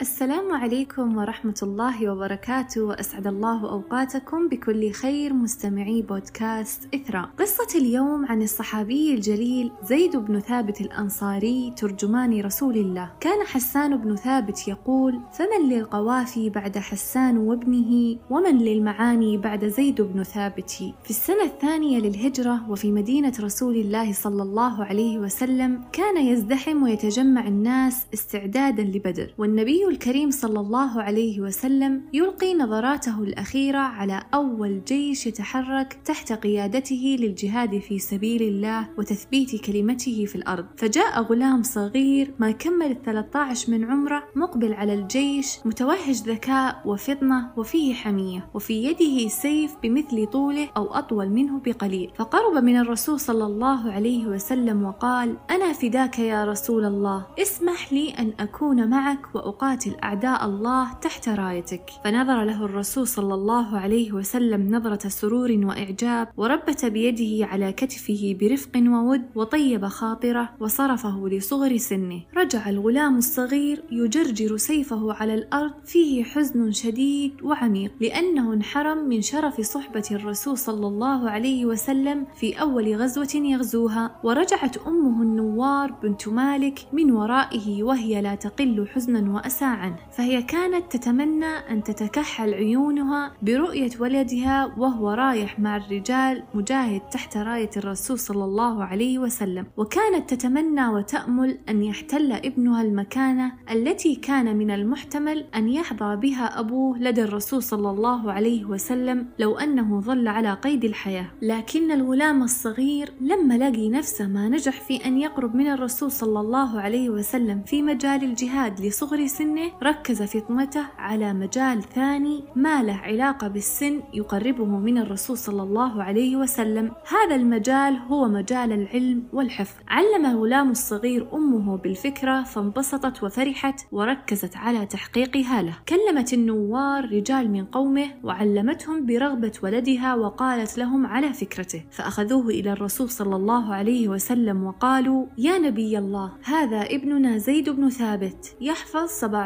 السلام عليكم ورحمة الله وبركاته وأسعد الله أوقاتكم بكل خير مستمعي بودكاست إثراء. قصة اليوم عن الصحابي الجليل زيد بن ثابت الأنصاري ترجمان رسول الله. كان حسان بن ثابت يقول فمن للقوافي بعد حسان وابنه ومن للمعاني بعد زيد بن ثابت؟ في السنة الثانية للهجرة وفي مدينة رسول الله صلى الله عليه وسلم كان يزدحم ويتجمع الناس استعدادا لبدر والنبي الكريم صلى الله عليه وسلم يلقي نظراته الأخيرة على أول جيش يتحرك تحت قيادته للجهاد في سبيل الله وتثبيت كلمته في الأرض. فجاء غلام صغير ما كمل 13 من عمره مقبل على الجيش متوهج ذكاء وفطنة وفيه حمية وفي يده سيف بمثل طوله أو أطول منه بقليل. فقرب من الرسول صلى الله عليه وسلم وقال أنا فداك يا رسول الله اسمح لي أن أكون معك وأقاتل تقاتل أعداء الله تحت رايتك. فنظر له الرسول صلى الله عليه وسلم نظرة سرور وإعجاب وربت بيده على كتفه برفق وود وطيب خاطره وصرفه لصغر سنه. رجع الغلام الصغير يجرجر سيفه على الأرض فيه حزن شديد وعميق. لأنه انحرم من شرف صحبة الرسول صلى الله عليه وسلم في أول غزوة يغزوها. ورجعت أمه النوار بنت مالك من ورائه وهي لا تقل حزنا وأسى عنه فهي كانت تتمنى أن تتكحل عيونها برؤية ولدها وهو رايح مع الرجال مجاهد تحت راية الرسول صلى الله عليه وسلم. وكانت تتمنى وتأمل أن يحتل ابنها المكانة التي كان من المحتمل أن يحظى بها أبوه لدى الرسول صلى الله عليه وسلم لو أنه ظل على قيد الحياة. لكن الغلام الصغير لما لقي نفسه ما نجح في أن يقرب من الرسول صلى الله عليه وسلم في مجال الجهاد لصغر سنه سنة ركز فطنته على مجال ثاني ما له علاقة بالسن يقربه من الرسول صلى الله عليه وسلم. هذا المجال هو مجال العلم والحفظ. علم الغلام الصغير أمه بالفكرة فانبسطت وفرحت وركزت على تحقيقها له. كلمت النوار رجال من قومه وعلمتهم برغبة ولدها وقالت لهم على فكرته. فأخذوه إلى الرسول صلى الله عليه وسلم وقالوا يا نبي الله هذا ابننا زيد بن ثابت يحفظ 17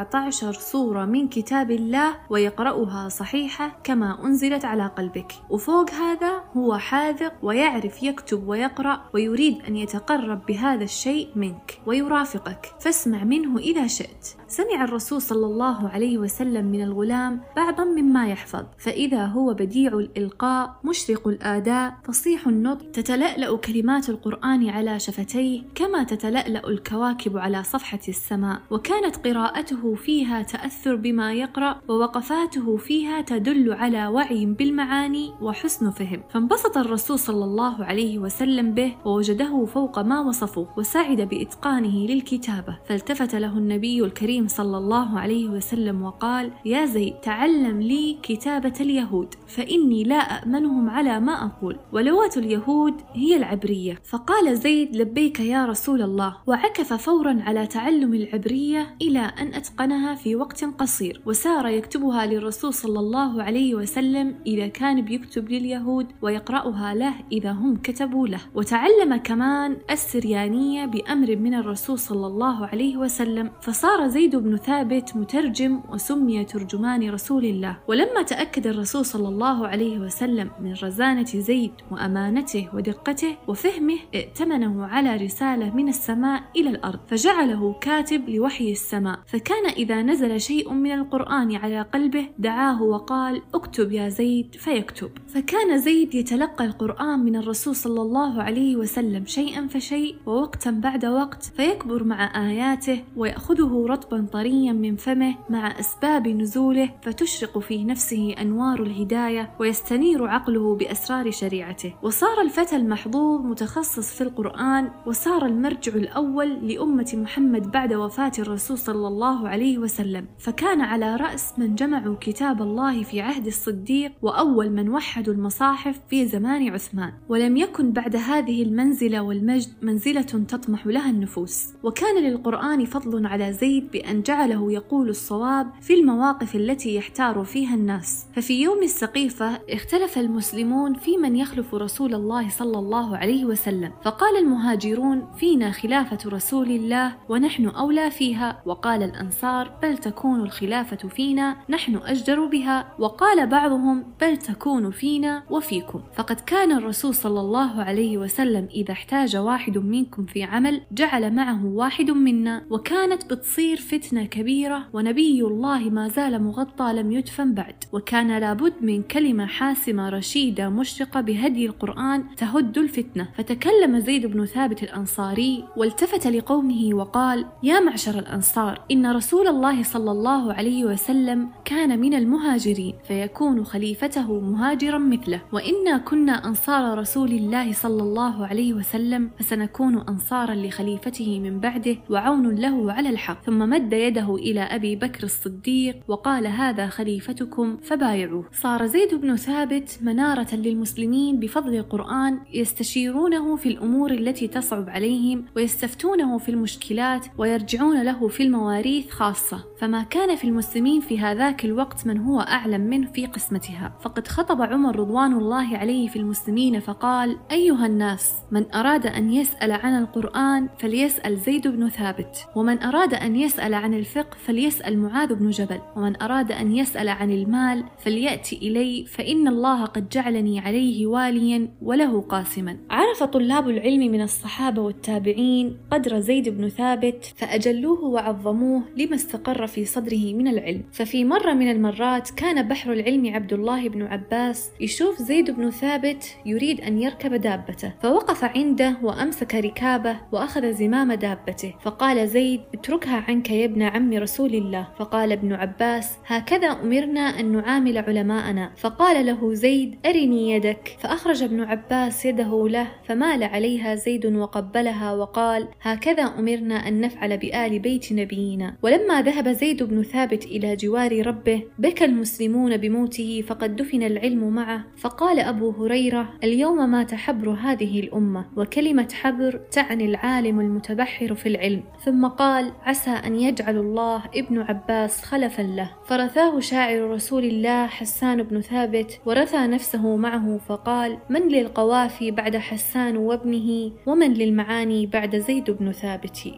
صورة من كتاب الله ويقرأها صحيحة كما أنزلت على قلبك. وفوق هذا هو حاذق ويعرف يكتب ويقرأ ويريد أن يتقرب بهذا الشيء منك ويرافقك. فاسمع منه إذا شئت. سمع الرسول صلى الله عليه وسلم من الغلام بعضا مما يحفظ. فإذا هو بديع الإلقاء مشرق الآداء فصيح النطق تتلألأ كلمات القرآن على شفتيه كما تتلألأ الكواكب على صفحة السماء. وكانت قراءته فيها تأثر بما يقرأ ووقفاته فيها تدل على وعي بالمعاني وحسن فهم. فانبسط الرسول صلى الله عليه وسلم به ووجده فوق ما وصفوه وسعد بإتقانه للكتابة. فالتفت له النبي الكريم صلى الله عليه وسلم وقال يا زيد تعلم لي كتابة اليهود فإني لا أأمنهم على ما أقول. ولغة اليهود هي العبرية. فقال زيد لبيك يا رسول الله. وعكف فورا على تعلم العبرية إلى أن أتقنها في وقت قصير. وسار يكتبها للرسول صلى الله عليه وسلم إذا كان بيكتب لليهود ويقرأها له إذا هم كتبوا له. وتعلم كمان السريانية بأمر من الرسول صلى الله عليه وسلم فصار زيد بن ثابت مترجم وسمي ترجمان رسول الله. ولما تأكد الرسول صلى الله عليه وسلم من رزانة زيد وأمانته ودقته وفهمه ائتمنه على رسالة من السماء إلى الأرض فجعله كاتب لوحي السماء. فكان إذا نزل شيء من القرآن على قلبه دعاه وقال اكتب يا زيد. فيكتب. فكان زيد يتلقى القرآن من الرسول صلى الله عليه وسلم شيئا فشيء ووقتا بعد وقت فيكبر مع آياته ويأخذه رطبا طريا من فمه مع أسباب نزوله فتشرق في نفسه أنوار الهداية ويستنير عقله بأسرار شريعته. وصار الفتى المحظوظ متخصص في القرآن وصار المرجع الأول لأمة محمد بعد وفاة الرسول صلى الله عليه وسلم. فكان على رأس من جمعوا كتاب الله في عهد الصديق وأول من وحدوا المصاحف في زمان عثمان ولم يكن بعد هذه المنزلة والمجد منزلة تطمح لها النفوس. وكان للقرآن فضل على زيد بأن جعله يقول الصواب في المواقف التي يحتار فيها الناس. ففي يوم السقيفة اختلف المسلمون في من يخلف رسول الله صلى الله عليه وسلم فقال المهاجرون فينا خلافة رسول الله ونحن أولى فيها. وقال الأنصار بل تكون الخلافة فينا نحن أجدر بها. وقال بعضهم بل تكون فينا وفيكم فقد كان الرسول صلى الله عليه وسلم إذا احتاج واحد منكم في عمل جعل معه واحد منا وكانت بتصير فتنة كبيرة ونبي الله ما زال مغطى لم يدفن بعد. وكان لابد من كلمة حاسمة رشيدة مشرقة بهدي القرآن تهد الفتنة. فتكلم زيد بن ثابت الأنصاري والتفت لقومه وقال يا معشر الأنصار إن رسول الله صلى الله عليه وسلم كان من المهاجرين فيكون خليفته مهاجرا مثله. وإنا كنا أنصار رسول الله صلى الله عليه وسلم فسنكون أنصارا لخليفته من بعده وعون له على الحق. ثم مد يده إلى أبي بكر الصديق وقال هذا خليفتكم فبايعوه. صار زيد بن ثابت منارة للمسلمين بفضل القرآن يستشيرونه في الأمور التي تصعب عليهم ويستفتونه في المشكلات ويرجعون له في المواريث خاصة. فما كان في المسلمين في هذاك الوقت من هو أعلم منه في قسمتها. فقد خطب عمر رضوان الله عليه في المسلمين فقال أيها الناس من أراد أن يسأل عن القرآن فليسأل زيد بن ثابت ومن أراد أن يسأل عن الفقه فليسأل معاذ بن جبل ومن أراد أن يسأل عن المال فليأتي إلي فإن الله قد جعلني عليه واليا وله قاسما. عرف طلاب العلم من الصحابة والتابعين قدر زيد بن ثابت فأجلوه وعظموه لما استقر في صدره من العلم. ففي مرة من المرات كان بحر العلم عبد الله بن عباس يشوف زيد بن ثابت يريد أن يركب دابته. فوقف عنده وأمسك ركابه وأخذ زمام دابته. فقال زيد اتركها عنك يا ابن عم رسول الله. فقال ابن عباس هكذا أمرنا أن نعامل علماءنا. فقال له زيد أرني يدك. فأخرج ابن عباس يده له فمال عليها زيد وقبلها وقال هكذا أمرنا أن نفعل بآل بيت نبينا. ولما ذهب زيد بن ثابت إلى جوار ربه بكى المسلمون بموته فقد دفن العلم معه. فقال أبو هريرة اليوم مات حبر هذه الأمة وكلمة حبر تعني العالم المتبحر في العلم. ثم قال عسى أن يجعل الله ابن عباس خلفا له. فرثاه شاعر رسول الله حسان بن ثابت ورثى نفسه معه فقال من للقوافي بعد حسان وابنه ومن للمعاني بعد زيد بن ثابت؟